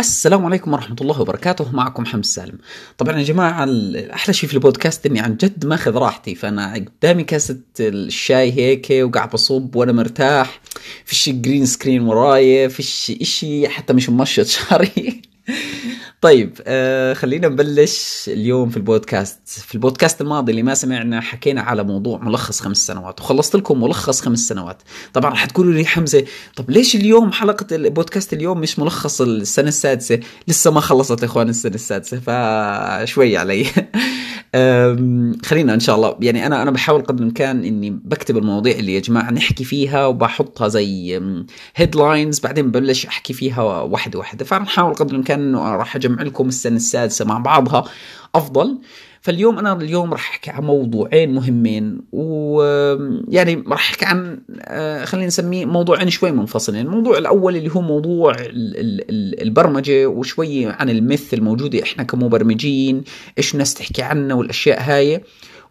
السلام عليكم ورحمة الله وبركاته. معكم حمد سالم. طبعا يا جماعة أحلى شيء في البودكاست إني عن جد ماخذ راحتي. فأنا قدامي كاسة الشاي هيك وقاعد بصب وأنا مرتاح. فيش green screen وراي فيش إشي حتى مش ممشط شعري. طيب آه خلينا نبلش اليوم في البودكاست. في البودكاست الماضي اللي ما سمعنا حكينا على موضوع ملخص خمس سنوات وخلصت لكم ملخص خمس سنوات. طبعا رح تقولوا لي حمزة طب ليش اليوم حلقة البودكاست اليوم مش ملخص السنة السادسة؟ لسه ما خلصت إخوان السنة السادسة فشوي علي. خلينا إن شاء الله يعني أنا أنا بحاول قدر الإمكان إني بكتب المواضيع اللي يا جماعة نحكي فيها وبحطها زي هيدلاينز بعدين ببلش أحكي فيها واحدة واحدة. فنحاول قدر الإمكان إنه راح أجمع لكم السنة السادسة مع بعضها أفضل. فاليوم أنا اليوم راح أحكي عن موضوعين مهمين ويعني راح أحكي عن آه، خلينا نسميه موضوعين شوي منفصلين. الموضوع الأول اللي هو موضوع البرمجة وشوي عن ال myth الموجودة إحنا كمبرمجين إيش الناس تحكي عنه والأشياء هاي.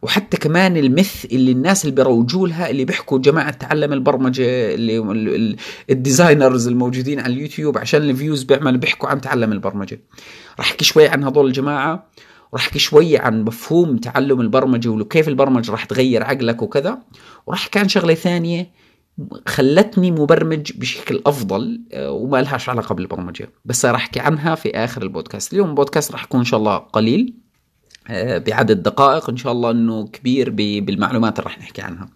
وحتى كمان ال myth اللي الناس اللي بيروجوا لها اللي بيحكوا جماعة تعلم البرمجة اللي ال designers الموجودين على اليوتيوب عشان ال views بيعمل بيحكوا عن تعلم البرمجة. راح أحكي شوي عن هذول الجماعة. وراح أحكي شوي عن مفهوم تعلم البرمجة وكيف البرمجة راح تغير عقلك وكذا. وراح عن شغلة ثانية خلتني مبرمج بشكل أفضل آه، وما لهاش علاقة بالبرمجة بس راح أحكي عنها في آخر البودكاست. اليوم البودكاست راح يكون إن شاء الله قليل آه، بعدد دقائق إن شاء الله إنه كبير بالمعلومات اللي راح نحكي عنها.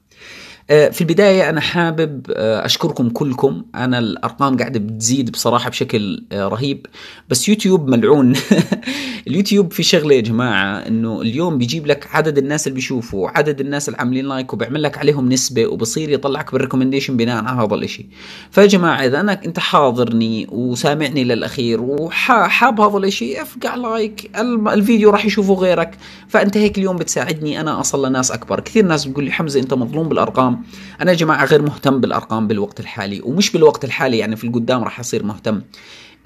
في البداية أنا حابب آه، أشكركم كلكم. أنا الأرقام قاعدة بتزيد بصراحة بشكل آه، رهيب. بس يوتيوب ملعون. اليوتيوب في شغلة يا جماعة أنه اليوم بيجيب لك عدد الناس اللي بيشوفوا عدد الناس اللي عاملين like وبيعمل لك عليهم نسبة وبصير يطلعك بال recommendation بناء على هذا الإشي. فيا جماعة إذا أنا أنت حاضرني وسامعني للأخير وحاب هذا الإشي افقع like الفيديو راح يشوفه غيرك. فأنت هيك اليوم بتساعدني أنا أصل لناس أكبر. كثير ناس بتقول لي حمزة أنت مظلوم بالأرقام. الأرقام. أنا يا جماعة غير مهتم بالأرقام بالوقت الحالي ومش بالوقت الحالي يعني في القدام راح أصير مهتم.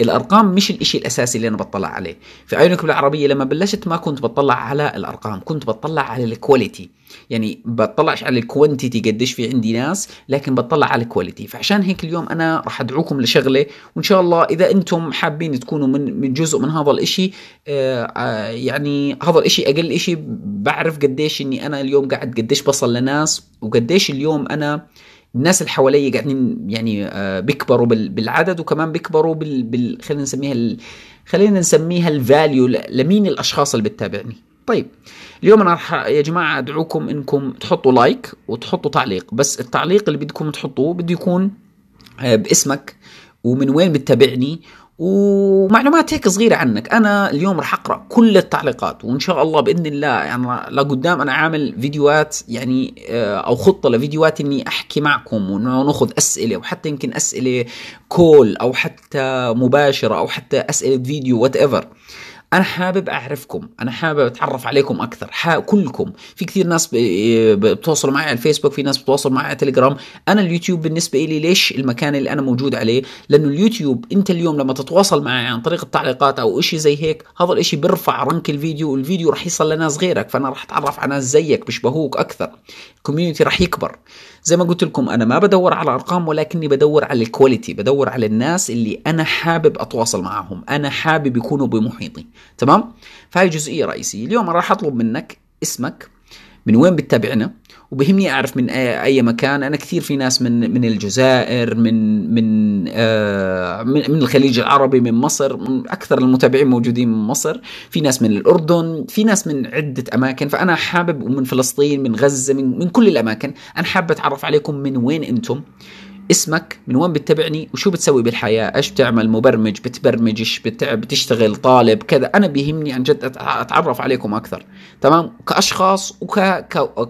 الأرقام مش الإشي الأساسي اللي أنا بطلع عليه. في عيونك بالعربية لما بلشت ما كنت بطلع على الأرقام كنت بطلع على ال quality يعني بطلعش على ال quantity قديش في عندي ناس لكن بطلع على ال quality فعشان هيك اليوم أنا راح أدعوكم لشغلة وإن شاء الله إذا أنتم حابين تكونوا من من جزء من هذا الإشي آه، آه، يعني هذا الإشي أقل إشي بعرف قديش إني أنا اليوم قاعد قديش بصل لناس وقديش اليوم أنا الناس اللي حوالي قاعدين يعني آه، بيكبروا بالعدد وكمان بيكبروا بال, بال... خلينا نسميها ال... خلينا نسميها ال value لمين الأشخاص اللي بتتابعني. طيب اليوم أنا راح يا جماعة أدعوكم إنكم تحطوا like وتحطوا تعليق. بس التعليق اللي بدكم تحطوه بده يكون آه، باسمك ومن وين بتتابعني ومعلومات هيك صغيرة عنك. أنا اليوم راح أقرأ كل التعليقات وإن شاء الله بإذن الله يعني لقدام أنا عامل فيديوهات يعني آه، أو خطة لفيديوهات إني أحكي معكم وناخذ أسئلة وحتى يمكن أسئلة call أو حتى مباشرة أو حتى أسئلة فيديو whatever أنا حابب أعرفكم أنا حابب أتعرف عليكم أكثر حا... كلكم. في كثير ناس بتواصلوا معي على الفيسبوك في ناس بتواصل معي على تليجرام أنا اليوتيوب بالنسبة لي ليش المكان اللي أنا موجود عليه؟ لأنه اليوتيوب أنت اليوم لما تتواصل معي عن طريق التعليقات أو شيء زي هيك هذا الإشي بيرفع rank الفيديو والفيديو رح يصل لناس غيرك فأنا رح أتعرف على ناس زيك بيشبهوك أكثر. ال community رح يكبر. زي ما قلت لكم أنا ما بدور على ارقام ولكني بدور على ال quality بدور على الناس اللي أنا حابب أتواصل معهم أنا حابب يكونوا بمحيطي. تمام؟ فهي جزئية رئيسية. اليوم أنا راح أطلب منك اسمك من وين بتتابعنا؟ وبهمني أعرف من اي, أي مكان. أنا كثير في ناس من من الجزائر من من آه من, من الخليج العربي من مصر من أكثر المتابعين موجودين من مصر. في ناس من الأردن في ناس من عدة أماكن. فأنا حابب ومن فلسطين من غزة من من كل الأماكن أنا حابب أتعرف عليكم من وين أنتم. اسمك من وين بتتابعني؟ وشو بتسوي بالحياة؟ إيش بتعمل؟ مبرمج؟ بتبرمج؟ إيش بتشتغل؟ طالب؟ كذا. أنا بيهمني عن جد أتعرف عليكم أكثر. تمام؟ كأشخاص وك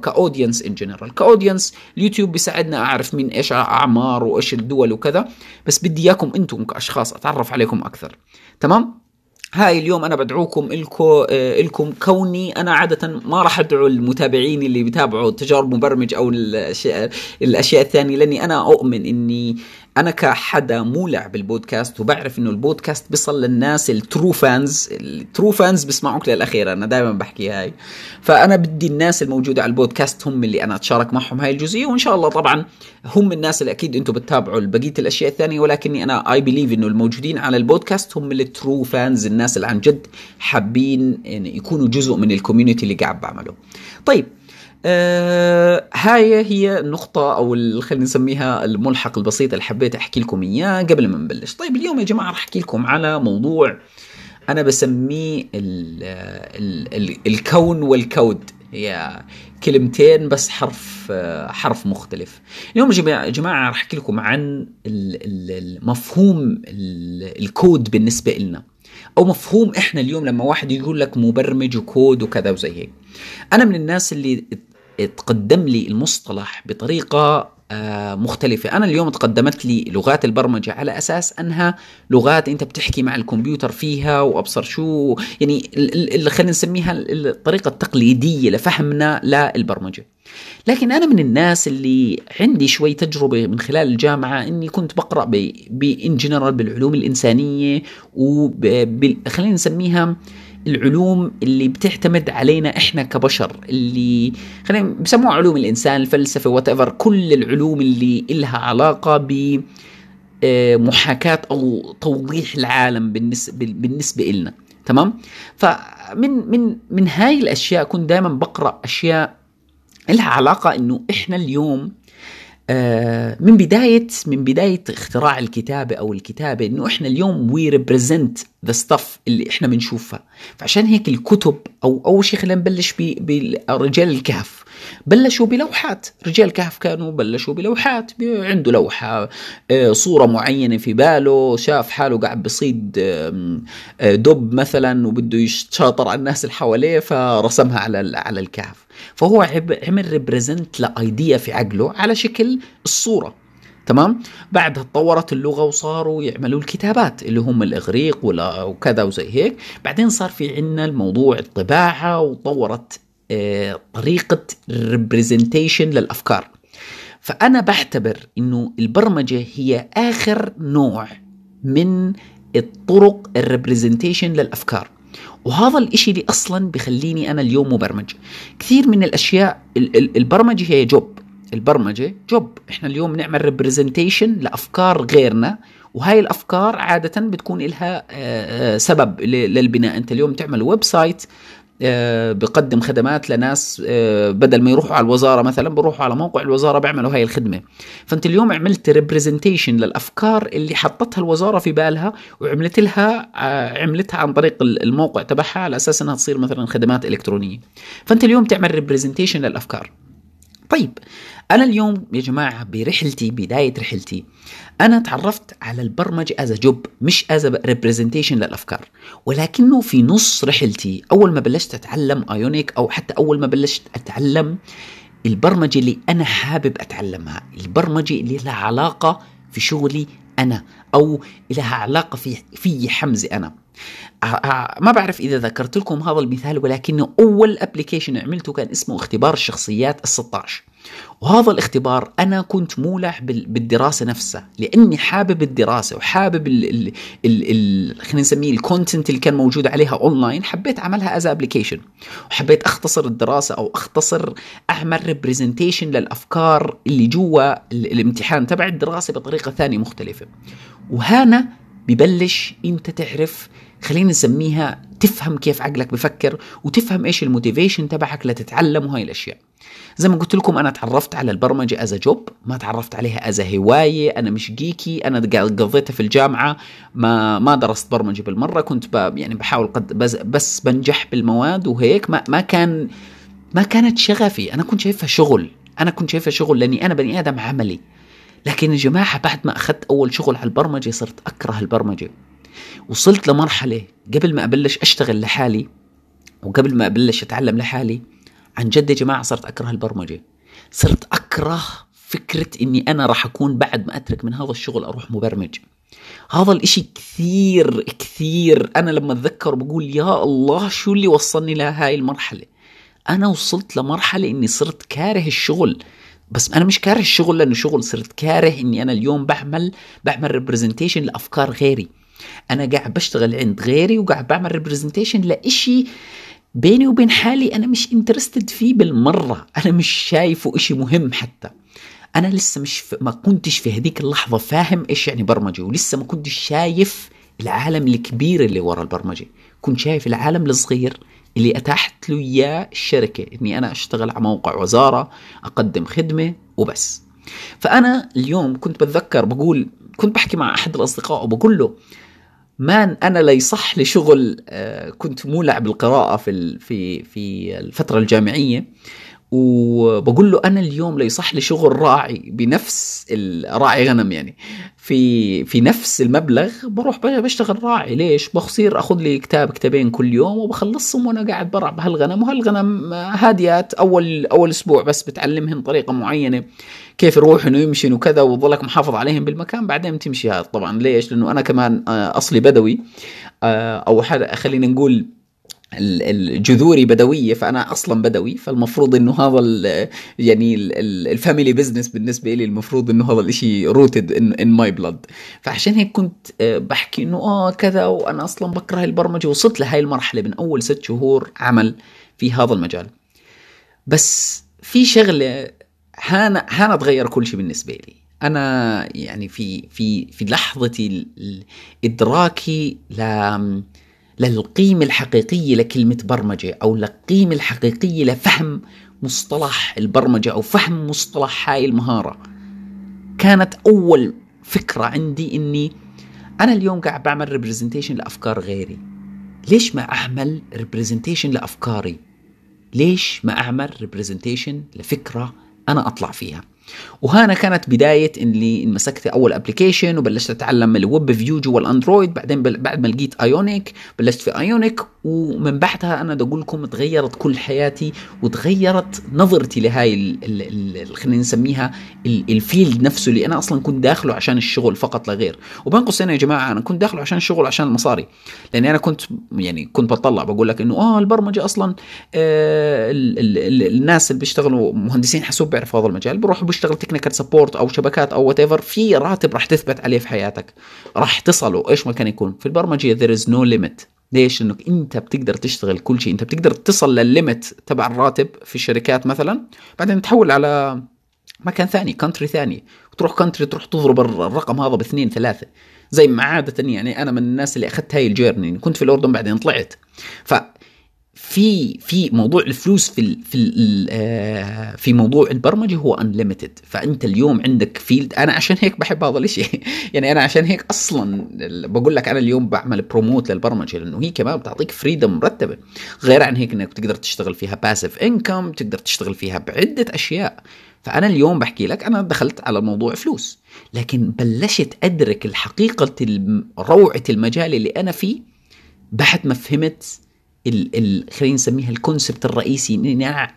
ك audience in general ك audience اليوتيوب بيساعدنا أعرف مين إيش أعمار وإيش الدول وكذا. بس بدي إياكم أنتم كأشخاص أتعرف عليكم أكثر. تمام؟ هاي اليوم أنا بدعوكم إلكو إلكم كوني. أنا عادة ما راح أدعو المتابعين اللي بيتابعوا تجارب مبرمج أو الأشياء الأشياء الثانية لأني أنا أؤمن إني أنا كحدا مولع بالبودكاست وبعرف إنه البودكاست بيصل للناس ال true fans ال true fans بيسمعوك للأخير أنا دائما بحكي هاي. فأنا بدي الناس الموجودة على البودكاست هم اللي أنا أتشارك معهم هاي الجزئية وإن شاء الله طبعا هم الناس اللي أكيد أنتم بتتابعوا بقية الأشياء الثانية ولكني أنا I believe إنه الموجودين على البودكاست هم ال true fans الناس اللي عن جد حابين يعني يكونوا جزء من ال community اللي قاعد بعمله. طيب آه هاي هي النقطة أو خلينا نسميها الملحق البسيط اللي حبيت أحكي لكم إياه قبل ما نبلش. طيب اليوم يا جماعة رح أحكي لكم على موضوع أنا بسميه ال ال ال الكون والكود. هي كلمتين بس حرف حرف مختلف. اليوم يا جماعة رح أحكي لكم عن مفهوم الكود بالنسبة لنا أو مفهوم إحنا اليوم لما واحد يقول لك مبرمج وكود وكذا وزي هيك. أنا من الناس اللي تقدم لي المصطلح بطريقة آه، مختلفة. أنا اليوم تقدمت لي لغات البرمجة على أساس أنها لغات أنت بتحكي مع الكمبيوتر فيها وأبصر شو يعني اللي خلينا نسميها الطريقة التقليدية لفهمنا للبرمجة. لكن أنا من الناس اللي عندي شوي تجربة من خلال الجامعة إني كنت بقرأ بإن جنرال بالعلوم الإنسانية وخلينا نسميها العلوم اللي بتعتمد علينا إحنا كبشر اللي خلينا بسموها علوم الإنسان الفلسفة وات كل العلوم اللي إلها علاقة ب آه، محاكاة أو توضيح العالم بالنسبة بالنسبة إلنا تمام؟ فمن من من هاي الأشياء كنت دائما بقرأ أشياء لها علاقة إنه إحنا اليوم آه، من بداية من بداية اختراع الكتابة أو الكتابة إنه إحنا اليوم we represent the stuff اللي إحنا بنشوفها. فعشان هيك الكتب أو أول شيء خلينا نبلش برجال الكهف. بلشوا بلوحات. رجال الكهف كانوا بلشوا بلوحات عنده لوحة آه، صورة معينة في باله شاف حاله قاعد بصيد آه، دب مثلا وبده يشاطر على الناس اللي حواليه فرسمها على على الكهف. فهو عمل represent ل idea في عقله على شكل الصورة. تمام؟ بعدها تطورت اللغة وصاروا يعملوا الكتابات اللي هم الإغريق وكذا وزي هيك. بعدين صار في عندنا الموضوع الطباعة وطورت آه، طريقة representation للأفكار. فأنا بعتبر إنه البرمجة هي آخر نوع من الطرق ال representation للأفكار. وهذا الإشي اللي أصلا بخليني أنا اليوم مبرمج. كثير من الأشياء البرمجة هي job البرمجة job إحنا اليوم نعمل representation لأفكار غيرنا وهاي الأفكار عادة بتكون لها آه، آه، سبب للبناء. أنت اليوم تعمل website بقدم خدمات لناس آه، بدل ما يروحوا على الوزارة مثلا بروحوا على موقع الوزارة بيعملوا هاي الخدمة. فأنت اليوم عملت representation للأفكار اللي حطتها الوزارة في بالها وعملت لها آه، عملتها عن طريق الموقع تبعها على أساس إنها تصير مثلا خدمات إلكترونية. فأنت اليوم تعمل representation للأفكار. طيب أنا اليوم يا جماعة برحلتي بداية رحلتي أنا تعرفت على البرمجة as job مش از representation للأفكار. ولكنه في نص رحلتي أول ما بلشت أتعلم Ionic أو حتى أول ما بلشت أتعلم البرمجة اللي أنا حابب أتعلمها البرمجة اللي لها علاقة في شغلي أنا أو لها علاقة في في حمزه أنا. ما بعرف إذا ذكرت لكم هذا المثال ولكنه أول application عملته كان اسمه اختبار الشخصيات ال 16 وهذا الاختبار أنا كنت مولع بالدراسة نفسها لأني حابب الدراسة وحابب ال ال خلينا نسميه ال content اللي كان موجود عليها اونلاين حبيت أعملها as application وحبيت أختصر الدراسة أو أختصر أعمل representation للأفكار اللي جوا الامتحان تبع الدراسة بطريقة ثانية مختلفة. وهنا ببلش أنت تعرف خلينا نسميها تفهم كيف عقلك بفكر وتفهم إيش ال motivation تبعك لتتعلم هاي الأشياء. زي ما قلت لكم أنا تعرفت على البرمجة as job ما تعرفت عليها as هواية أنا مش geeky أنا قضيتها في الجامعة ما ما درست برمجة بالمرة كنت يعني بحاول قد بس, بس بنجح بالمواد وهيك ما ما كان ما كانت شغفي. أنا كنت شايفها شغل أنا كنت شايفها شغل لأني أنا بني آدم عملي. لكن يا جماعة بعد ما أخذت أول شغل على البرمجة صرت أكره البرمجة. وصلت لمرحلة قبل ما أبلش أشتغل لحالي وقبل ما أبلش أتعلم لحالي عن جد يا جماعة صرت أكره البرمجة. صرت أكره فكرة إني أنا راح أكون بعد ما أترك من هذا الشغل أروح مبرمج. هذا الإشي كثير كثير. أنا لما أتذكر بقول يا الله شو اللي وصلني لهاي المرحلة؟ أنا وصلت لمرحلة إني صرت كاره الشغل. بس أنا مش كاره الشغل لأنه شغل صرت كاره إني أنا اليوم بعمل بعمل representation لأفكار غيري. أنا قاعد بشتغل عند غيري وقاعد بعمل representation لإشي بيني وبين حالي أنا مش interested فيه بالمرة. أنا مش شايفه إشي مهم حتى. أنا لسه مش ف... ما كنتش في هذيك اللحظة فاهم إيش يعني برمجة ولسه ما كنتش شايف العالم الكبير اللي ورا البرمجة. كنت شايف العالم الصغير اللي أتاحت له اياه الشركة إني أنا أشتغل على موقع وزارة أقدم خدمة وبس. فأنا اليوم كنت بتذكر بقول كنت بحكي مع أحد الأصدقاء وبقول له مان أنا لا يصح لي شغل آه، كنت مولع بالقراءة في في في الفترة الجامعية. وبقول له أنا اليوم لا يصح لي شغل راعي بنفس راعي غنم يعني. في في نفس المبلغ بروح بشتغل راعي. ليش؟ بصير أخذ لي كتاب كتابين كل يوم وبخلصهم وأنا قاعد برع بهالغنم. وهالغنم هاديات أول أول أسبوع بس بتعلمهن طريقة معينة كيف يروحن ويمشن وكذا وتظلك محافظ عليهم بالمكان. بعدين تمشي هذا طبعا. ليش؟ لأنه أنا كمان آه، أصلي بدوي. آه، أو خلينا نقول الجذوري بدوية فأنا أصلا بدوي فالمفروض إنه هذا يعني ال family business بالنسبة لي المفروض إنه هذا الشيء rooted in my blood فعشان هيك كنت آه، بحكي إنه آه كذا وأنا أصلا بكره البرمجة وصلت لهي المرحلة من أول ست شهور عمل في هذا المجال. بس في شغلة هانا هانا تغير كل شيء بالنسبة لي أنا يعني في في في لحظه إدراكي ل للقيمة الحقيقية لكلمة برمجة أو للقيمة الحقيقية لفهم مصطلح البرمجة أو فهم مصطلح هاي المهارة. كانت أول فكرة عندي إني أنا اليوم قاعد بعمل representation لأفكار غيري. ليش ما أعمل representation لأفكاري؟ ليش ما أعمل representation لفكرة أنا أطلع فيها؟ وهنا كانت بداية إني مسكت أول application وبلشت أتعلم ال web view جوا ال Android بعدين بعد ما لقيت Ionic بلشت في Ionic ومن بعدها أنا بدي أقول لكم تغيرت كل حياتي وتغيرت نظرتي لهاي خلينا نسميها ال field نفسه اللي أنا أصلا كنت داخله عشان الشغل فقط لا غير. وبين قوسين يا جماعة أنا كنت داخله عشان الشغل عشان المصاري. لأني أنا كنت يعني كنت بطلع بقول لك إنه آه البرمجة أصلا آه ال ال ال الناس اللي بيشتغلوا مهندسين حاسوب بيعرفوا هذا المجال بيروحوا بيشتغل technical support أو شبكات أو whatever في راتب راح تثبت عليه في حياتك. راح تصلوا إيش ما كان يكون. في البرمجة there is no limit. ليش؟ انك أنت بتقدر تشتغل كل شيء، أنت بتقدر تصل للل limit تبع الراتب في الشركات مثلا، بعدين تحول على مكان ثاني، country ثاني، وتروح country تروح تضرب الرقم هذا باثنين ثلاثة، زي ما عادة يعني أنا من الناس اللي أخذت هاي ال journey، كنت في الأردن بعدين طلعت. ف في في موضوع الفلوس في ال في ال آه، في موضوع البرمجة هو unlimited فأنت اليوم عندك field أنا عشان هيك بحب هذا الشيء يعني أنا عشان هيك أصلا بقول لك أنا اليوم بعمل promote للبرمجة لأنه هي كمان بتعطيك freedom مرتبة. غير عن هيك إنك تقدر تشتغل فيها passive income تقدر تشتغل فيها بعدة أشياء. فأنا اليوم بحكي لك أنا دخلت على موضوع فلوس. لكن بلشت أدرك الحقيقة روعة المجال اللي أنا فيه بعد ما فهمت ال ال خلينا نسميها ال concept الرئيسي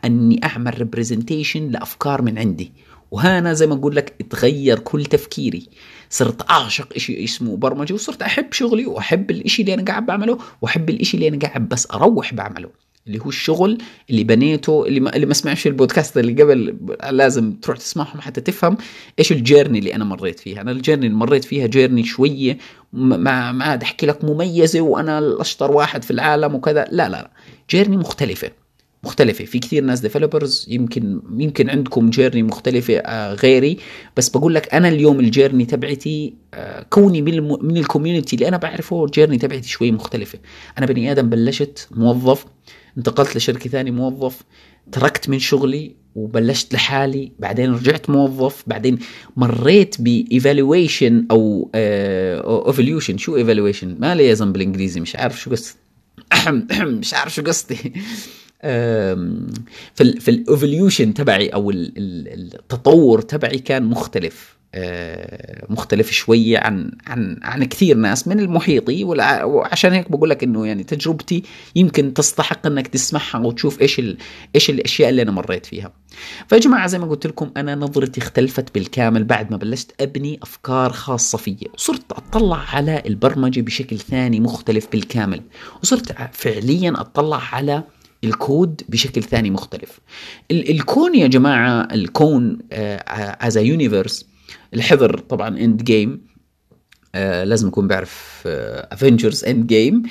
إني أعمل representation لأفكار من عندي. وهنا زي ما أقول لك اتغير كل تفكيري. صرت أعشق شيء اسمه برمجة وصرت أحب شغلي وأحب الشيء اللي أنا قاعد بعمله وأحب الشيء اللي أنا قاعد بس أروح بعمله. اللي هو الشغل اللي بنيته اللي ما, اللي ما سمعش البودكاست اللي قبل لازم تروح تسمعهم حتى تفهم إيش ال journey اللي أنا مريت فيها. أنا ال journey اللي مريت فيها journey شوية ما ما عاد أحكي لك مميزة وأنا الأشطر واحد في العالم وكذا. لا لا لا. journey مختلفة مختلفة. في كثير ناس developers يمكن يمكن عندكم journey مختلفة آه غيري. بس بقول لك أنا اليوم ال journey تبعتي آه كوني من, من ال community اللي أنا بعرفه ال journey تبعتي شوي مختلفة. أنا بني آدم بلشت موظف انتقلت لشركة ثانية موظف تركت من شغلي وبلشت لحالي بعدين رجعت موظف بعدين مريت ب evaluation أو evolution شو evaluation؟ ما لي يزن بالإنجليزي مش عارف شو قصدي مش عارف شو قصدي في في الايفوليوشن تبعي أو التطور تبعي كان مختلف. آه، مختلف شوية عن عن عن كثير ناس من المحيطي وعشان هيك بقول لك إنه يعني تجربتي يمكن تستحق إنك تسمعها وتشوف إيش. إيش الأشياء اللي أنا مريت فيها. فيا جماعة زي ما قلت لكم أنا نظرتي اختلفت بالكامل بعد ما بلشت أبني أفكار خاصة فيي، وصرت أطلع على البرمجة بشكل ثاني مختلف بالكامل، وصرت فعليا أطلع على الكود بشكل ثاني مختلف الكون يا جماعة الكون as universe اللي حضر طبعا End Game آه لازم يكون بيعرف Avengers End Game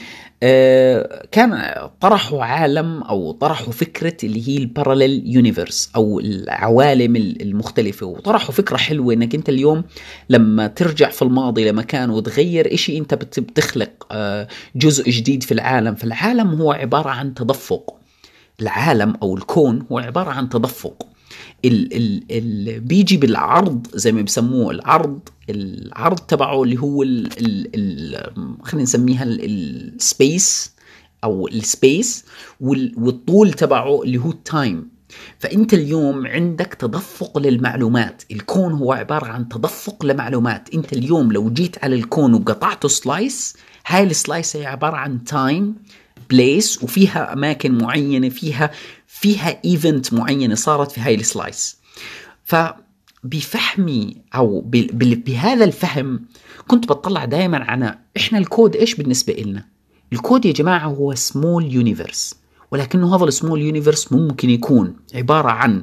كان طرحوا عالم أو طرحوا فكرة اللي هي ال parallel universe أو العوالم المختلفة. وطرحوا فكرة حلوة إنك أنت اليوم لما ترجع في الماضي لمكان وتغير إشي أنت بتخلق آه جزء جديد في العالم. فالعالم هو عبارة عن تدفق. العالم أو الكون هو عبارة عن تدفق. ال ال ال بيجي بالعرض زي ما بسموه العرض العرض تبعه اللي هو ال ال ال خلينا نسميها ال space أو ال space والطول تبعه اللي هو ال time فأنت اليوم عندك تدفق للمعلومات. الكون هو عبارة عن تدفق لمعلومات. أنت اليوم لو جيت على الكون وقطعته slice هاي ال slice هي عبارة عن time place وفيها أماكن معينة فيها فيها event معينة صارت في هاي ال slice. فبفهمي أو بهذا الفهم كنت بطلع دائما على إحنا الكود إيش بالنسبة لنا الكود يا جماعة هو small universe ولكنه هذا ال small universe ممكن يكون عبارة عن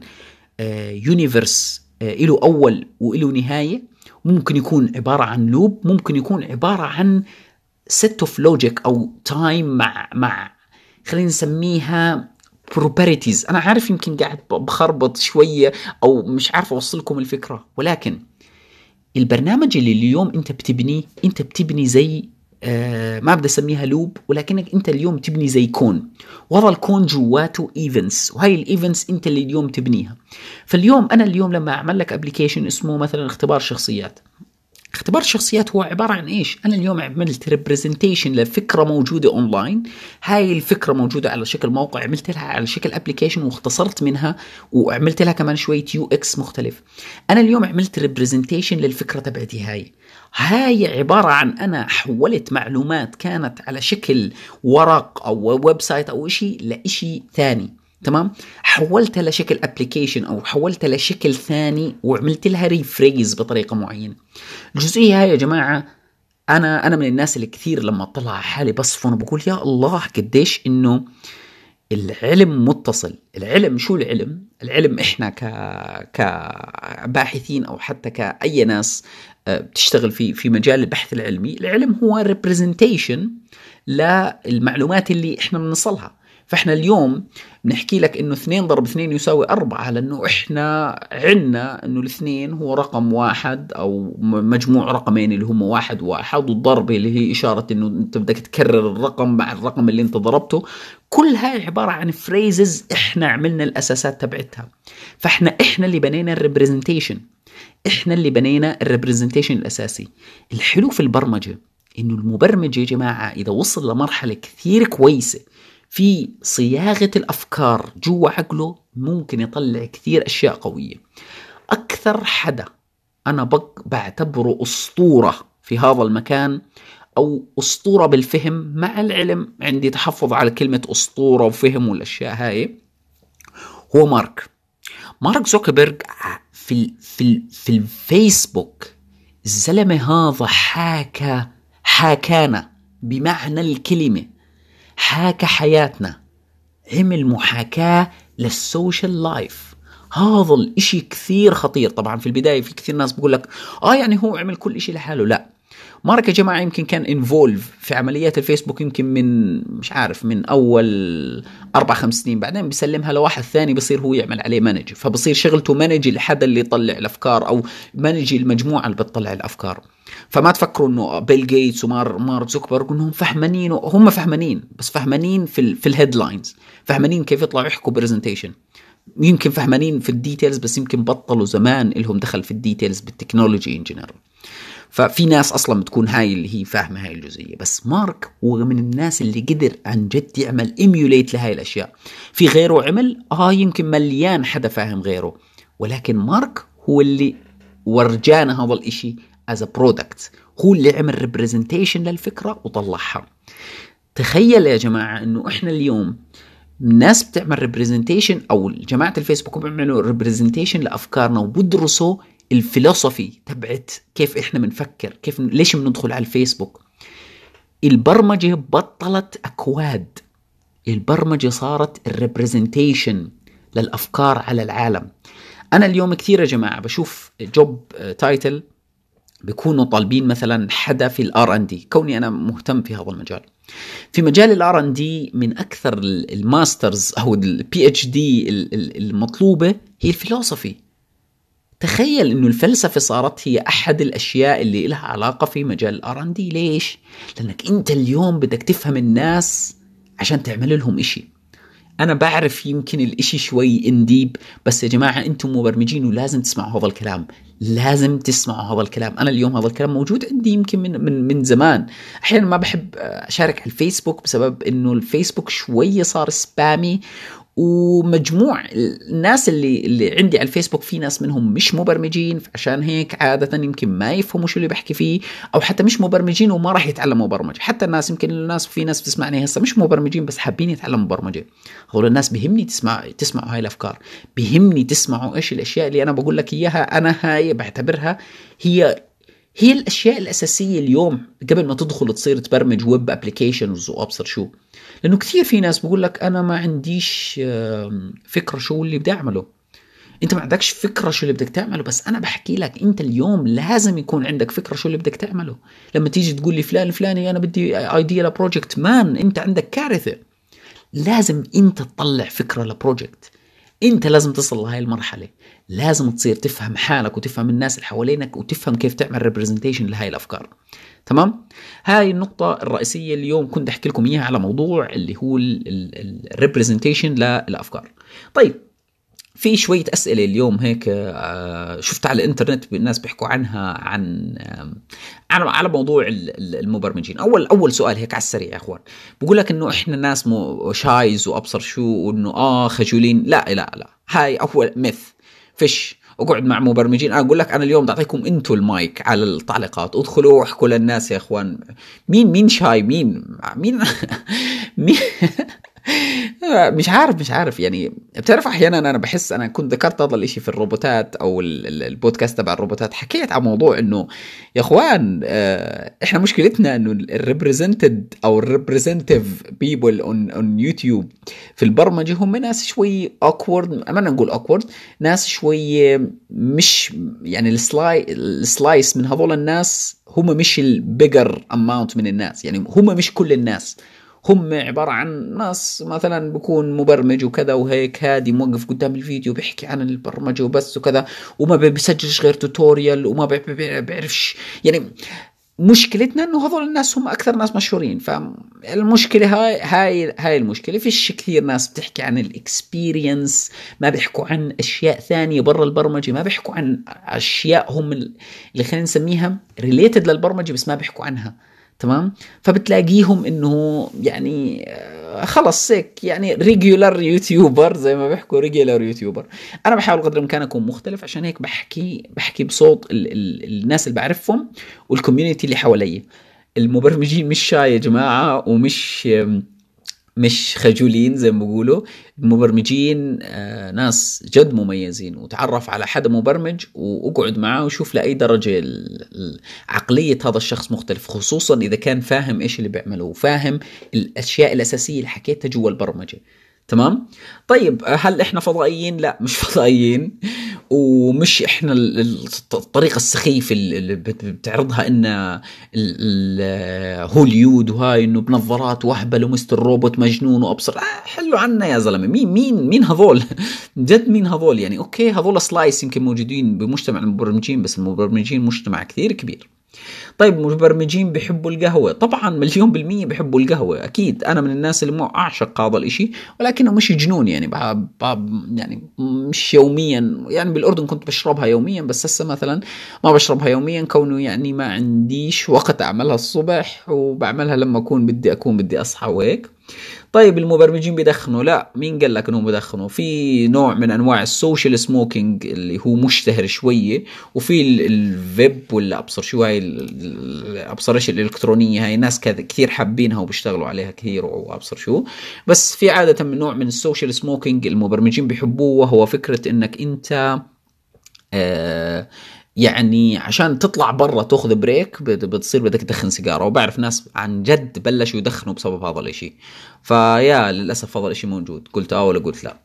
universe آه، آه، له أول وله نهاية ممكن يكون عبارة عن loop ممكن يكون عبارة عن set of logic أو time مع مع خلينا نسميها properties أنا عارف يمكن قاعد بخربط شوية أو مش عارف أوصلكم الفكرة ولكن البرنامج اللي اليوم أنت بتبنيه أنت بتبني زي آه ما بدي أسميها loop ولكنك أنت اليوم تبني زي كون. وهذا الكون جواته events وهي ال events أنت اللي اليوم تبنيها. فاليوم أنا اليوم لما أعمل لك application اسمه مثلا اختبار شخصيات اختبار الشخصيات هو عبارة عن إيش؟ أنا اليوم عملت representation لفكرة موجودة اونلاين، هاي الفكرة موجودة على شكل موقع عملت لها على شكل application واختصرت منها وعملت لها كمان شوية UX مختلف. أنا اليوم عملت representation للفكرة تبعتي هاي. هاي عبارة عن أنا حولت معلومات كانت على شكل ورق أو website أو شيء لإشي ثاني تمام؟ حولتها لشكل application أو حولتها لشكل ثاني وعملت لها rephrase بطريقة معينة. الجزئيه هاي يا جماعة أنا أنا من الناس اللي كثير لما أطلع على حالي بصفن وبقول يا الله قديش إنه العلم متصل. العلم شو العلم؟ العلم إحنا ك كباحثين أو حتى كأي ناس آه، بتشتغل في في مجال البحث العلمي. العلم هو representation للمعلومات اللي إحنا بنصلها فإحنا اليوم بنحكي لك إنه اثنين ضرب اثنين يساوي أربعة لأنه إحنا عنا إنه الاثنين هو رقم واحد أو مجموع رقمين اللي هم واحد واحد والضرب اللي هي إشارة إنه أنت بدك تكرر الرقم مع الرقم اللي أنت ضربته. كل هاي عبارة عن phrases إحنا عملنا الأساسات تبعتها. فإحنا إحنا اللي بنينا ال representation إحنا اللي بنينا ال representation الأساسي. الحلو في البرمجة إنه المبرمج يا جماعة إذا وصل لمرحلة كثير كويسة في صياغة الأفكار جوا عقله ممكن يطلع كثير أشياء قوية. أكثر حدا أنا بعتبره أسطورة في هذا المكان أو أسطورة بالفهم مع العلم عندي تحفظ على كلمة أسطورة وفهم والأشياء هاي هو مارك. مارك زوكربيرج في في في الفيسبوك الزلمه هذا حاكى حاكانا بمعنى الكلمة. حاكى حياتنا. عمل محاكاة لل social life. هذا الإشي كثير خطير. طبعا في البداية في كثير ناس بقول لك آه يعني هو عمل كل إشي لحاله. لا. مارك يا جماعة يمكن كان involved في عمليات الفيسبوك يمكن من مش عارف من أول أربع خمس سنين بعدين بيسلمها لواحد ثاني بصير هو يعمل عليه manage فبصير شغلته manage لحدا اللي يطلع الأفكار أو manage المجموعة اللي بتطلع الأفكار. فما تفكروا إنه بيل جيتس ومار مارك زوكبرج إنهم فهمانين هم فهمانين بس فهمانين في ال في ال headlines فهمانين كيف يطلعوا يحكوا presentation يمكن فهمانين في ال details بس يمكن بطلوا زمان لهم دخل في ال details بال technology in general ففي ناس أصلا بتكون هاي اللي هي فاهمة هاي الجزئية. بس مارك هو من الناس اللي قدر عن جد يعمل emulate لهاي الأشياء. في غيره عمل آه يمكن مليان حدا فاهم غيره. ولكن مارك هو اللي ورجانا هذا الإشي as product هو اللي عمل representation للفكرة وطلعها. تخيل يا جماعة إنه إحنا اليوم الناس بتعمل representation أو جماعة الفيسبوك بيعملوا representation لأفكارنا وبدرسوا ال philosophy تبعت كيف إحنا بنفكر كيف ليش بندخل على الفيسبوك؟ البرمجة بطلت أكواد. البرمجة صارت ال representation للأفكار على العالم. أنا اليوم كثير يا جماعة بشوف job title بيكونوا طالبين مثلا حدا في ال R&D. كوني أنا مهتم في هذا المجال. في مجال ال R&D من أكثر ال master's أو ال PhD المطلوبة هي ال philosophy. تخيل إنه الفلسفة صارت هي أحد الأشياء اللي لها علاقة في مجال ال R&D. ليش؟ لأنك أنت اليوم بدك تفهم الناس عشان تعمل لهم إشي. أنا بعرف يمكن الإشي شوي انديب بس يا جماعة أنتم مبرمجين ولازم تسمعوا هذا الكلام. لازم تسمعوا هذا الكلام. أنا اليوم هذا الكلام موجود عندي يمكن من من من زمان. أحيانا ما بحب أشارك على الفيسبوك بسبب إنه الفيسبوك شوية صار سبامي ومجموع الناس اللي اللي عندي على الفيسبوك في ناس منهم مش مبرمجين عشان هيك عادة يمكن ما يفهموا شو اللي بحكي فيه أو حتى مش مبرمجين وما راح يتعلموا برمجة. حتى الناس يمكن الناس في ناس بتسمعني هسه مش مبرمجين بس حابين يتعلموا برمجة. هذول الناس بهمني تسمع تسمعوا هاي الأفكار. بهمني تسمعوا إيش الأشياء اللي أنا بقول لك إياها أنا هاي بعتبرها هي هي الأشياء الأساسية اليوم قبل ما تدخل تصير تبرمج web applications وابصر شو. لأنه كثير في ناس بقول لك أنا ما عنديش فكرة شو اللي بدي أعمله. أنت ما عندكش فكرة شو اللي بدك تعمله بس أنا بحكي لك أنت اليوم لازم يكون عندك فكرة شو اللي بدك تعمله. لما تيجي تقول لي فلان الفلاني أنا بدي idea ل project man أنت عندك كارثة. لازم أنت تطلع فكرة ل project أنت لازم تصل لهي المرحلة. لازم تصير تفهم حالك وتفهم الناس اللي حوالينك وتفهم كيف تعمل representation لهي الأفكار. تمام؟ هاي النقطة الرئيسية اليوم كنت أحكي لكم إياها على موضوع اللي هو ال representation للأفكار. طيب في شوية أسئلة اليوم هيك آه، شفت على الإنترنت الناس بيحكوا عنها عن على موضوع المبرمجين. أول أول سؤال هيك على السريع يا أخوان. بقول لك إنه إحنا ناس شايز وأبصر شو وإنه آه خجولين. لا لا لا. هاي أول مث فيش اقعد مع مبرمجين. أنا أقول لك أنا اليوم بعطيكم أنتم المايك على التعليقات. ادخلوا واحكوا للناس يا إخوان. مين مين شاي؟ مين مين مين مش عارف مش عارف. يعني بتعرف أحيانا أنا بحس أنا كنت ذكرت هذا الإشي في الروبوتات أو البودكاست تبع الروبوتات حكيت عن موضوع إنه يا إخوان آه، إحنا مشكلتنا إنه ال represented أو ال representative people on YouTube في البرمجة هم ناس شوي awkward ما نقول awkward ناس شوي مش يعني ال sli ال slice من هذول الناس هم مش ال bigger amount من الناس. يعني هم مش كل الناس. هم عبارة عن ناس مثلا بكون مبرمج وكذا وهيك هادي موقف قدام الفيديو بيحكي عن البرمجة وبس وكذا وما بيسجلش غير tutorial وما بيعرفش. يعني مشكلتنا إنه هذول الناس هم أكثر ناس مشهورين. فالمشكلة هاي هاي هاي المشكلة. فيش كثير ناس بتحكي عن ال experience ما بيحكوا عن أشياء ثانية برا البرمجة ما بيحكوا عن أشياء هم اللي خلينا نسميها related للبرمجة بس ما بيحكوا عنها. تمام؟ فبتلاقيهم إنه يعني آه، خلص هيك يعني regular YouTuber زي ما بيحكوا regular YouTuber أنا بحاول قدر الإمكان أكون مختلف عشان هيك بحكي بحكي بصوت ال ال الناس اللي بعرفهم والكوميونتي اللي حوالي المبرمجين مش شاي يا جماعة ومش مش خجولين زي ما بيقولوا المبرمجين آه ناس جد مميزين. وتعرف على حدا مبرمج وأقعد معاه وشوف لأي درجة عقلية هذا الشخص مختلف خصوصا إذا كان فاهم إيش اللي بيعمله وفاهم الأشياء الأساسية اللي حكيتها جوا البرمجة. تمام؟ طيب هل إحنا فضائيين؟ لا مش فضائيين. ومش إحنا الطريقة السخيفة اللي بتعرضها إن هوليود وهاي إنه بنظارات واهبل و Mr. Robot مجنون وأبصر. آه حلوا عنا يا زلمة. مين مين مين هذول؟ جد مين هذول؟ يعني okay هذول slice يمكن موجودين بمجتمع المبرمجين بس المبرمجين مجتمع كثير كبير. طيب مبرمجين بيحبوا القهوة. طبعا مليون بالمية بيحبوا القهوة أكيد. أنا من الناس اللي مو أعشق هذا الإشي ولكنه مش جنون يعني باب يعني مش يوميا. يعني بالأردن كنت بشربها يوميا بس هسه مثلا ما بشربها يوميا كونه يعني ما عنديش وقت أعملها الصبح وبعملها لما أكون بدي أكون بدي أصحى وهيك. طيب المبرمجين بيدخنوا؟ لا. مين قال لك إنهم بيدخنوا؟ في نوع من أنواع ال social smoking اللي هو مشتهر شوية وفي الفيب ولا ابصر شو هاي أبصر إيش الإلكترونية هاي ناس كثير حابينها وبيشتغلوا عليها كثير وأبصر شو. بس في عادة من نوع من ال social smoking المبرمجين بيحبوه وهو فكرة إنك أنت آه يعني عشان تطلع برا تاخذ break بتصير بدك تدخن سيجارة. وبعرف ناس عن جد بلشوا يدخنوا بسبب هذا الإشي. فيا للأسف هذا الإشي موجود. قلت آه ولا قلت لا.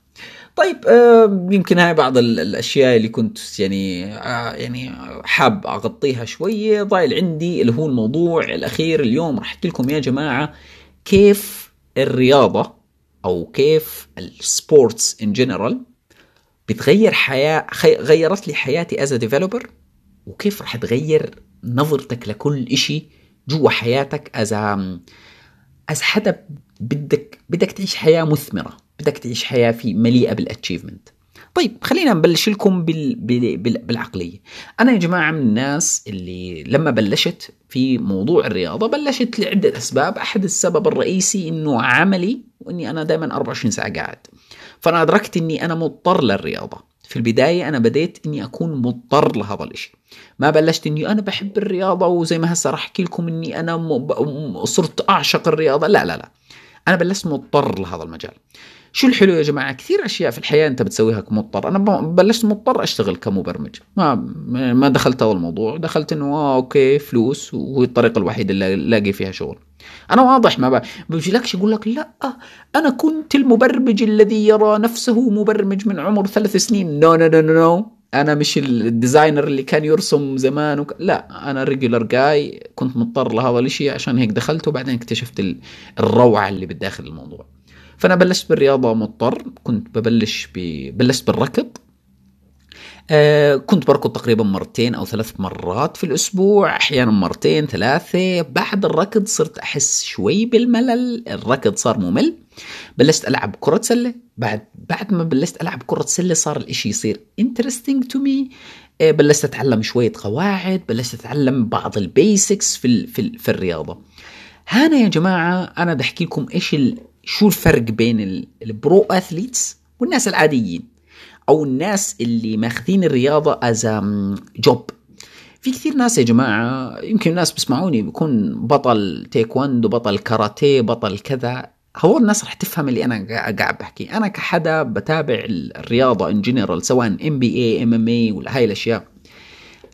طيب آه يمكن هاي بعض الأشياء اللي كنت يعني آه يعني حاب أغطيها شوية ضايل عندي اللي هو الموضوع الأخير اليوم. راح أحكي لكم يا جماعة كيف الرياضة أو كيف ال sports in general بتغير حياة غيرت لي حياتي as developer وكيف راح تغير نظرتك لكل إشي جوا حياتك as as حدا بدك بدك تعيش حياة مثمرة بدك تعيش حياة في مليئة بال achievement طيب خلينا نبلش لكم بال... بال... بال... بالعقلية. أنا يا جماعة من الناس اللي لما بلشت في موضوع الرياضة بلشت لعدة أسباب. أحد السبب الرئيسي إنه عملي وإني أنا دائما 24 ساعة قاعد. فأنا أدركت إني أنا مضطر للرياضة. في البداية أنا بديت إني أكون مضطر لهذا الإشي. ما بلشت إني أنا بحب الرياضة وزي ما هسه راح أحكي لكم إني أنا. صرت أعشق الرياضة. لا لا لا. أنا بلشت مضطر لهذا المجال. شو الحلو يا جماعة؟ كثير أشياء في الحياة أنت بتسويها كمضطر. أنا بلشت مضطر أشتغل كمبرمج. ما ما دخلت هذا الموضوع دخلت إنه آه أوكي فلوس وهي الطريقة الوحيدة اللي الاقي فيها شغل. أنا واضح ما بجيلكش يقول لك لا أنا كنت المبرمج الذي يرى نفسه مبرمج من عمر ثلاث سنين. no no no no أنا مش ال designer اللي كان يرسم زمان وك... لا أنا regular guy كنت مضطر لهذا الشيء عشان هيك دخلت وبعدين اكتشفت الروعة اللي بداخل الموضوع. فأنا بلشت بالرياضة مضطر. كنت ببلش ب... بلشت بالركض. آه كنت بركض تقريبا مرتين أو ثلاث مرات في الأسبوع أحيانا مرتين ثلاثة. بعد الركض صرت أحس شوي بالملل الركض صار ممل. بلشت ألعب كرة سلة. بعد بعد ما بلشت ألعب كرة سلة صار الإشي يصير interesting to me بلشت أتعلم شوية قواعد بلشت أتعلم بعض ال basics في في, في الرياضة. هنا يا جماعة أنا بدي أحكي لكم إيش شو الفرق بين ال pro athletes والناس العاديين؟ أو الناس اللي ماخذين الرياضة as job في كثير ناس يا جماعة يمكن الناس بيسمعوني بيكون بطل تيكوندو بطل كاراتيه بطل كذا. هو الناس رح تفهم اللي أنا قاعد بحكي. أنا كحدا بتابع الرياضة in general سواء ام بي اي ام ام اي ولا هاي الأشياء.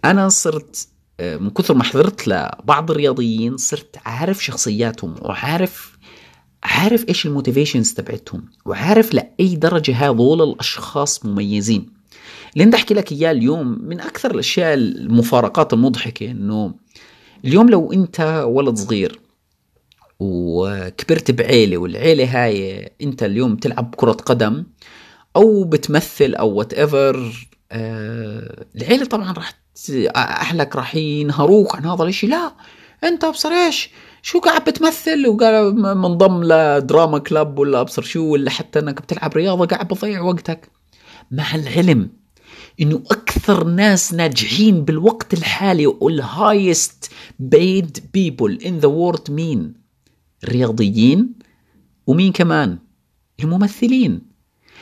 أنا صرت آه، من كثر ما حضرت لبعض الرياضيين صرت عارف شخصياتهم وعارف عارف إيش ال motivations تبعتهم وعارف لأي درجة هذول الأشخاص مميزين. اللي بدي أحكي لك إياه اليوم من أكثر الأشياء المفارقات المضحكة إنه اليوم لو أنت ولد صغير وكبرت بعيلة والعيلة هاي أنت اليوم تلعب كرة قدم أو بتمثل أو whatever آه العيلة طبعا راح أهلك راح ينهروك عن هذا الإشي. لا أنت أبصر إيش؟ شو قاعد بتمثل؟ وقال منضم ل drama club ولا أبصر شو ولا حتى إنك بتلعب رياضة قاعد بتضيع وقتك. مع العلم إنه أكثر ناس ناجحين بالوقت الحالي وال highest paid people in the world مين؟ الرياضيين ومين كمان؟ الممثلين.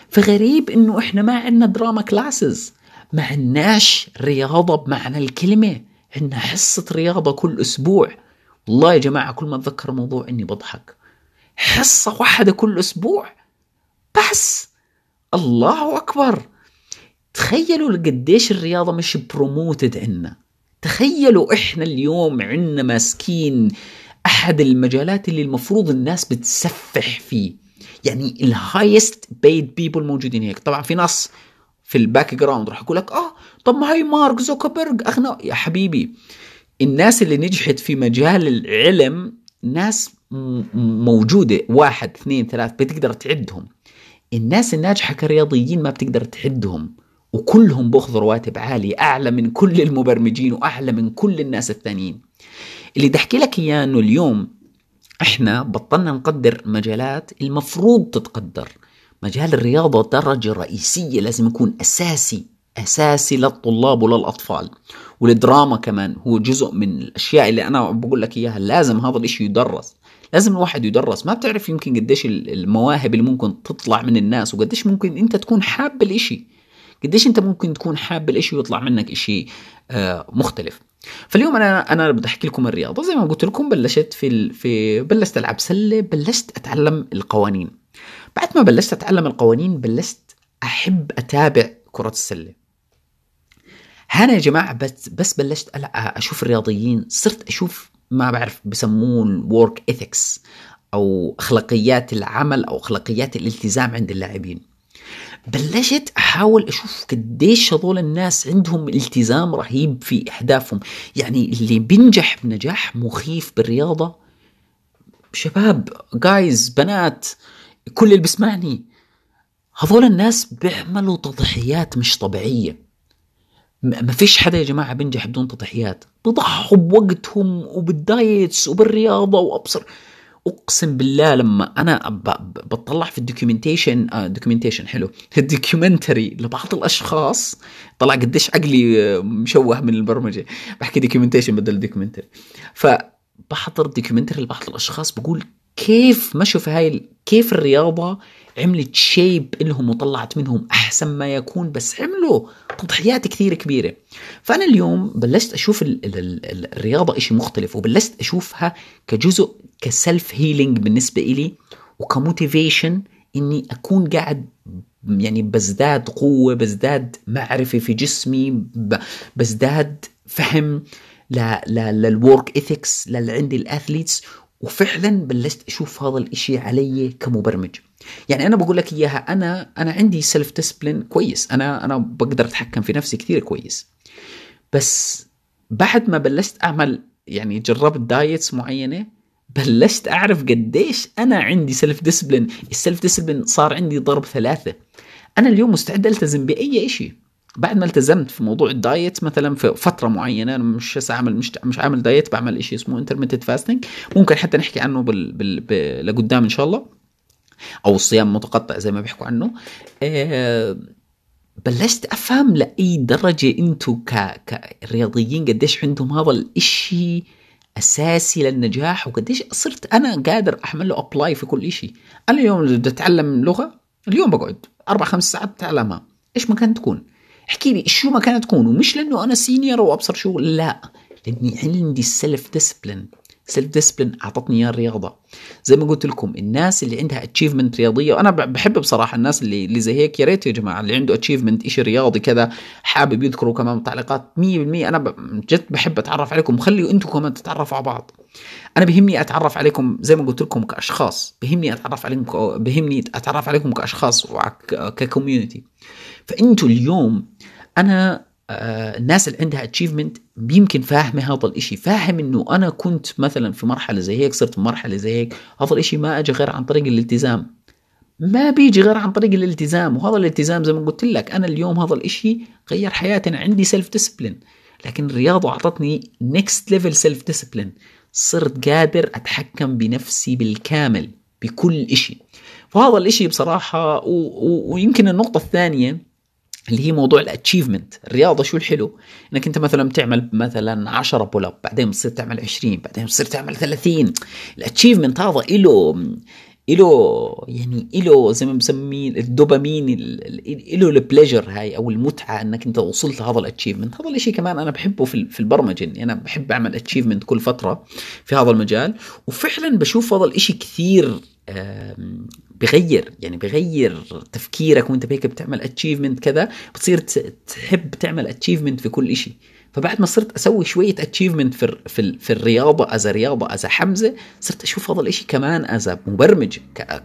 فغريب إنه إحنا ما عندنا drama classes ما عندناش رياضة بمعنى الكلمة. عندنا حصة رياضة كل أسبوع. والله يا جماعة كل ما أتذكر موضوع إني بضحك. حصة واحدة كل أسبوع. بس. الله أكبر. تخيلوا قديش الرياضة مش promoted عنا. تخيلوا إحنا اليوم عنا ماسكين أحد المجالات اللي المفروض الناس بتسبح فيه. يعني ال highest paid people موجودين هيك. طبعا في ناس في ال background راح يقول لك آه طب ما هي مارك زوكربيرج أغنى. يا حبيبي. الناس اللي نجحت في مجال العلم ناس موجودة واحد اثنين ثلاث بتقدر تعدهم. الناس الناجحة كرياضيين ما بتقدر تعدهم وكلهم بأخذوا رواتب عالية أعلى من كل المبرمجين وأعلى من كل الناس الثانيين. اللي بدي أحكي لك إياه أنه اليوم إحنا بطلنا نقدر مجالات المفروض تتقدر. مجال الرياضة درجة رئيسية لازم يكون أساسي أساسي للطلاب وللأطفال. والدراما كمان هو جزء من الأشياء اللي أنا بقول لك إياها. لازم هذا الإشي يدرس. لازم الواحد يدرس. ما بتعرف يمكن قديش المواهب اللي ممكن تطلع من الناس وقديش ممكن أنت تكون حاب الإشي. قديش أنت ممكن تكون حاب الإشي ويطلع منك إشي آه، مختلف. فاليوم أنا أنا بدي أحكي لكم الرياضة. زي ما قلت لكم بلشت في في بلشت ألعب سلة بلشت أتعلم القوانين. بعد ما بلشت أتعلم القوانين بلشت أحب أتابع كرة السلة. هنا يا جماعة بس بس بلشت أشوف الرياضيين صرت أشوف ما بعرف بسموه ال work ethics أو أخلاقيات العمل أو أخلاقيات الالتزام عند اللاعبين. بلشت أحاول أشوف قديش هذول الناس عندهم التزام رهيب في أهدافهم. يعني اللي بينجح بنجاح مخيف بالرياضة شباب جايز بنات كل اللي بيسمعني. هذول الناس بيعملوا تضحيات مش طبيعية. ما فيش حدا يا جماعة بينجح بدون تضحيات. بضحوا بوقتهم وبالدايتس وبالرياضة وأبصر. أقسم بالله لما أنا بطلع في ال documentation آه documentation حلو. ال documentary لبعض الأشخاص طلع قديش عقلي آه، مشوه من البرمجة. بحكي documentation بدل documentary فبحضر documentary لبعض الأشخاص بقول كيف مشوا في هاي كيف الرياضة عملت shape لهم وطلعت منهم أحسن ما يكون بس عملوا تضحيات كثير كبيرة. فأنا اليوم بلشت أشوف ال ال الرياضة شيء مختلف وبلشت أشوفها كجزء ك self healing بالنسبة إلي وك motivation إني أكون قاعد يعني بزداد قوة بزداد معرفة في جسمي بزداد فهم لل work ethics للي عندي ال athletes وفعلا بلشت أشوف هذا الإشي علي كمبرمج. يعني أنا بقول لك إياها أنا أنا عندي self discipline كويس. أنا أنا بقدر أتحكم في نفسي كثير كويس. بس بعد ما بلشت أعمل يعني جربت diets معينة بلشت أعرف قديش أنا عندي self discipline ال self discipline صار عندي ضرب ثلاثة. أنا اليوم مستعد ألتزم بأي شيء بعد ما التزمت في موضوع ال diet مثلا في فترة معينة أنا مش عامل مش مش عامل diet بعمل شيء اسمه intermittent fasting ممكن حتى نحكي عنه بال... بال... لقدام إن شاء الله. أو الصيام المتقطع زي ما بيحكوا عنه. أه بلشت أفهم لأي درجة أنتم. كرياضيين قديش عندهم هذا الإشي أساسي للنجاح وقديش صرت أنا قادر أعمل له apply في كل شيء أنا اليوم بدي أتعلم لغة اليوم بقعد أربع خمس ساعات بتعلمها. إيش ما كانت تكون؟ احكي لي شو ما كانت تكون ومش لأنه أنا senior وأبصر شو لا. لأني عندي ال self discipline self discipline أعطتني إياه الرياضة. زي ما قلت لكم الناس اللي عندها achievement رياضية وأنا بحب بصراحة الناس اللي اللي زي هيك يا ريت يا جماعة اللي عنده achievement شيء رياضي كذا حابب يذكروا كمان تعليقات 100% أنا جد بحب أتعرف عليكم. خليوا أنتم كمان تتعرفوا على بعض. أنا بهمني أتعرف عليكم زي ما قلت لكم كأشخاص. بهمني أتعرف عليكم بهمني أتعرف عليكم كأشخاص وك community فأنتوا اليوم أنا آه الناس اللي عندها achievement يمكن فاهمة هذا الإشي. فاهم إنه أنا كنت مثلا في مرحلة زي هيك صرت في مرحلة زي هيك هذا الإشي ما اجى غير عن طريق الالتزام. ما بيجي غير عن طريق الالتزام وهذا الالتزام زي ما قلت لك أنا اليوم هذا الإشي غير حياتي أنا عندي self discipline لكن الرياضة أعطتني next level self discipline صرت قادر أتحكم بنفسي بالكامل بكل إشي. فهذا الإشي بصراحة و... و... ويمكن النقطة الثانية اللي هي موضوع ال achievement الرياضة شو الحلو؟ إنك أنت مثلا بتعمل مثلا 10 pull up بعدين بتصير تعمل 20 بعدين بتصير تعمل 30 ال achievement هذا له له يعني له زي ما بسميه الدوبامين له ال pleasure هاي أو المتعة إنك أنت وصلت لهذا ال achievement هذا الشيء كمان أنا بحبه في البرمجة إني أنا بحب أعمل achievement كل فترة في هذا المجال. وفعلا بشوف هذا الشيء كثير بغير يعني بغير تفكيرك وأنت بهيك بتعمل achievement كذا بتصير تحب تعمل achievement في كل شيء فبعد ما صرت أسوي شوية achievement في في, في الرياضة as رياضة as حمزة صرت أشوف هذا الشيء كمان as مبرمج.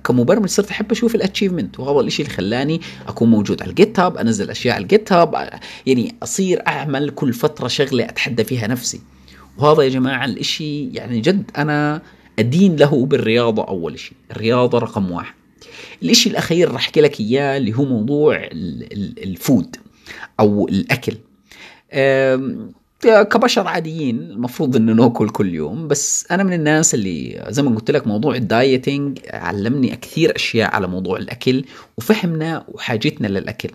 كمبرمج صرت أحب أشوف ال achievement وهذا الشيء اللي خلاني أكون موجود على ال GitHub أنزل أشياء على ال GitHub يعني أصير أعمل كل فترة شغلة أتحدى فيها نفسي. وهذا يا جماعة الإشي يعني جد أنا أدين له بالرياضة أول شيء الرياضة رقم واحد. الإشي الأخير راح أحكي لك إياه اللي هو موضوع ال food أو الأكل. كبشر عاديين المفروض إنه نأكل كل يوم بس أنا من الناس اللي زي ما قلت لك موضوع ال dieting علمني كثير أشياء على موضوع الأكل وفهمنا وحاجتنا للأكل.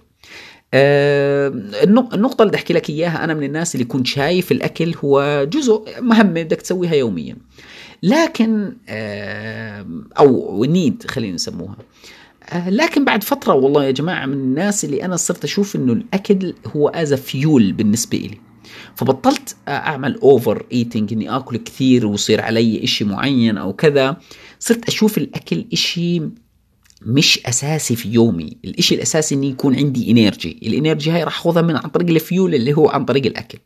النقطة اللي أحكي لك إياها أنا من الناس اللي كنت شايف الأكل هو جزء مهمة بدك تسويها يوميا. لكن أو need خلينا نسموها. لكن بعد فترة والله يا جماعة من الناس اللي أنا صرت أشوف إنه الأكل هو as fuel بالنسبة إلي. فبطلت أعمل over eating إني آكل كثير ويصير علي إشي معين أو كذا. صرت أشوف الأكل إشي مش أساسي في يومي. الإشي الأساسي إني يكون عندي energy ال energy هاي راح أخذها من عن طريق الفيول اللي هو عن طريق الأكل.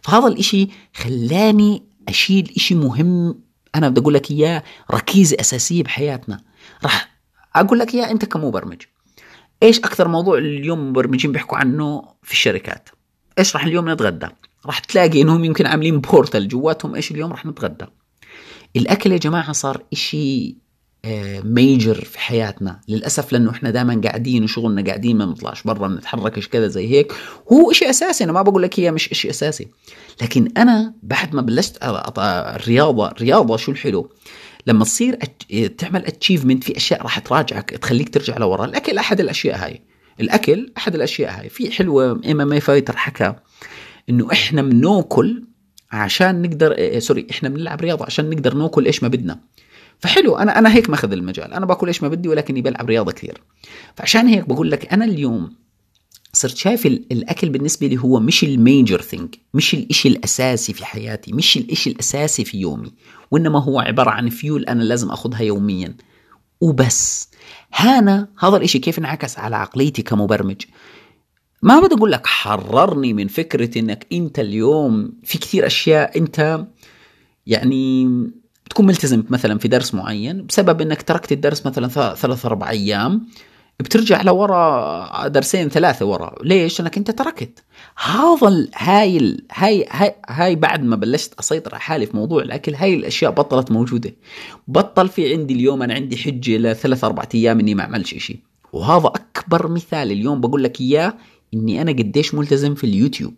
فهذا الإشي خلاني أشيل إشي مهم أنا بدي أقول لك إياه ركيزة أساسية بحياتنا. راح أقول لك إياه أنت كمبرمج إيش أكثر موضوع اليوم المبرمجين بيحكوا عنه في الشركات؟ إيش راح اليوم نتغدى؟ راح تلاقي إنهم يمكن عاملين بورتال جواتهم إيش اليوم راح نتغدى. الأكل يا جماعة صار إشي ميجر في حياتنا. للأسف لأنه إحنا دائما قاعدين وشغلنا قاعدين ما بنطلعش برا بنتحركش كذا زي هيك. هو شيء أساسي أنا ما بقول لك هي مش شيء أساسي. لكن أنا بعد ما بلشت الرياضة الرياضة شو الحلو؟ لما تصير تعمل achievement في أشياء راح تراجعك تخليك ترجع لورا. الأكل أحد الأشياء هاي. الأكل أحد الأشياء هاي. في حلوة MMA fighter حكى إنه إحنا بناكل عشان نقدر sorry إحنا بنلعب رياضة عشان نقدر ناكل إيش ما بدنا. فحلو أنا أنا هيك ماخذ المجال. أنا باكل إيش ما بدي ولكني بلعب رياضة كثير. فعشان هيك بقول لك أنا اليوم صرت شايف الأكل بالنسبة لي هو مش ال major thing مش الإشي الأساسي في حياتي مش الإشي الأساسي في يومي. وإنما هو عبارة عن فيول أنا لازم أخذها يوميا. وبس. هانا هذا الإشي كيف انعكس على عقليتي كمبرمج؟ ما بدي أقول لك حررني من فكرة إنك أنت اليوم في كثير أشياء أنت يعني تكون ملتزم مثلا في درس معين بسبب إنك تركت الدرس مثلا ثلاث أربع أيام بترجع لورا درسين ثلاثة ورا. ليش؟ لأنك أنت تركت. هذا هاي هاي هاي هاي بعد ما بلشت أسيطر على حالي في موضوع الأكل هاي الأشياء بطلت موجودة. بطل في عندي اليوم أنا عندي حجة لثلاث أربع أيام إني ما أعملش شيء وهذا أكبر مثال اليوم بقول لك إياه إني أنا قديش ملتزم في اليوتيوب.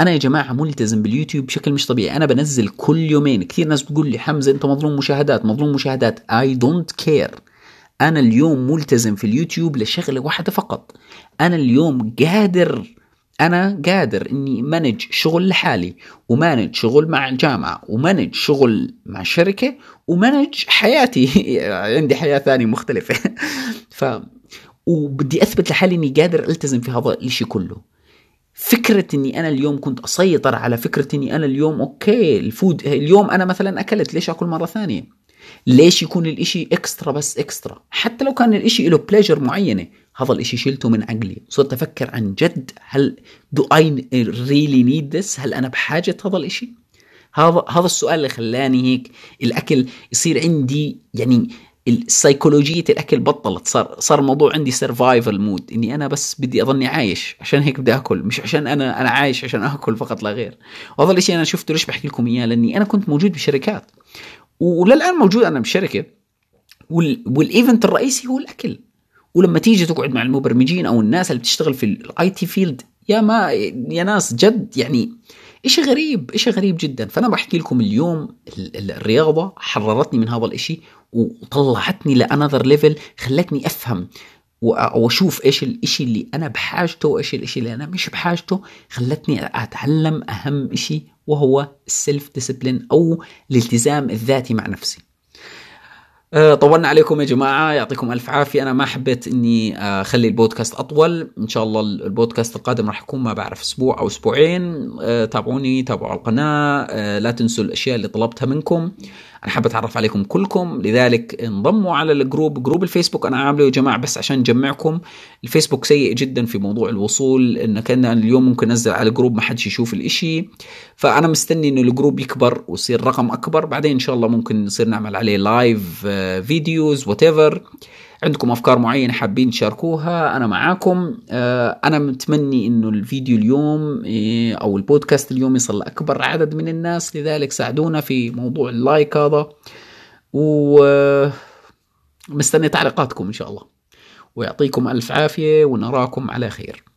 أنا يا جماعة ملتزم باليوتيوب بشكل مش طبيعي. أنا بنزل كل يومين كثير ناس بتقول لي حمزة أنت مظلوم مشاهدات مظلوم مشاهدات. I don't care أنا اليوم ملتزم في اليوتيوب لشغلة واحدة فقط. أنا اليوم قادر أنا قادر إني manage شغل لحالي و manage شغل مع الجامعة ومانج شغل مع الشركة و manage حياتي. عندي حياة ثانية مختلفة. ف وبدي أثبت لحالي إني قادر ألتزم في هذا الشيء كله. فكرة إني أنا اليوم كنت أسيطر على فكرة إني أنا اليوم okay ال food اليوم أنا مثلا أكلت ليش أكل مرة ثانية؟ ليش يكون الإشي extra بس extra حتى لو كان الإشي له pleasure معينة هذا الإشي شلته من عقلي. صرت أفكر عن جد هل do I really need this هل أنا بحاجة هذا الإشي؟ هذا هذا السؤال اللي خلاني هيك الأكل يصير عندي يعني السيكولوجية الأكل بطلت. صار صار الموضوع عندي survival mode إني أنا بس بدي أظني عايش عشان هيك بدي أكل مش عشان أنا أنا عايش عشان أكل فقط لا غير. وهذا الشيء أنا شفته ليش بحكي لكم إياه؟ لأني أنا كنت موجود بشركات. وللآن موجود أنا بشركة. وال event الرئيسي هو الأكل. ولما تيجي تقعد مع المبرمجين أو الناس اللي بتشتغل في ال IT field يا ما يا ناس جد يعني إشي غريب إشي غريب جدا. فأنا بحكي لكم اليوم الرياضة حررتني من هذا الإشي وطلعتني ل another level خلتني أفهم وأشوف إيش الإشي اللي أنا بحاجته وإيش الإشي اللي أنا مش بحاجته. خلتني أتعلم أهم إشي وهو ال self discipline أو الالتزام الذاتي مع نفسي. طولنا عليكم يا جماعة يعطيكم ألف عافية. أنا ما حبيت أني أخلي البودكاست أطول. إن شاء الله البودكاست القادم راح يكون ما بعرف أسبوع أو أسبوعين. آه، تابعوني تابعوا القناة. آه، لا تنسوا الأشياء اللي طلبتها منكم. أنا حاب أتعرف عليكم كلكم. لذلك انضموا على ال group group الفيسبوك. أنا عامله يا جماعة بس عشان نجمعكم. الفيسبوك سيء جدا في موضوع الوصول انك أنا اليوم ممكن أنزل على ال group ما حدش يشوف الإشي. فأنا مستني إنه ال group يكبر ويصير رقم أكبر. بعدين إن شاء الله ممكن نصير نعمل عليه live videos وإذا عندكم أفكار معينة حابين تشاركوها أنا معاكم. آه، أنا متمني إنه الفيديو اليوم إيه، أو البودكاست اليوم يصل لأكبر عدد من الناس لذلك ساعدونا في موضوع ال like هذا. و مستني تعليقاتكم إن شاء الله. ويعطيكم ألف عافية ونراكم على خير.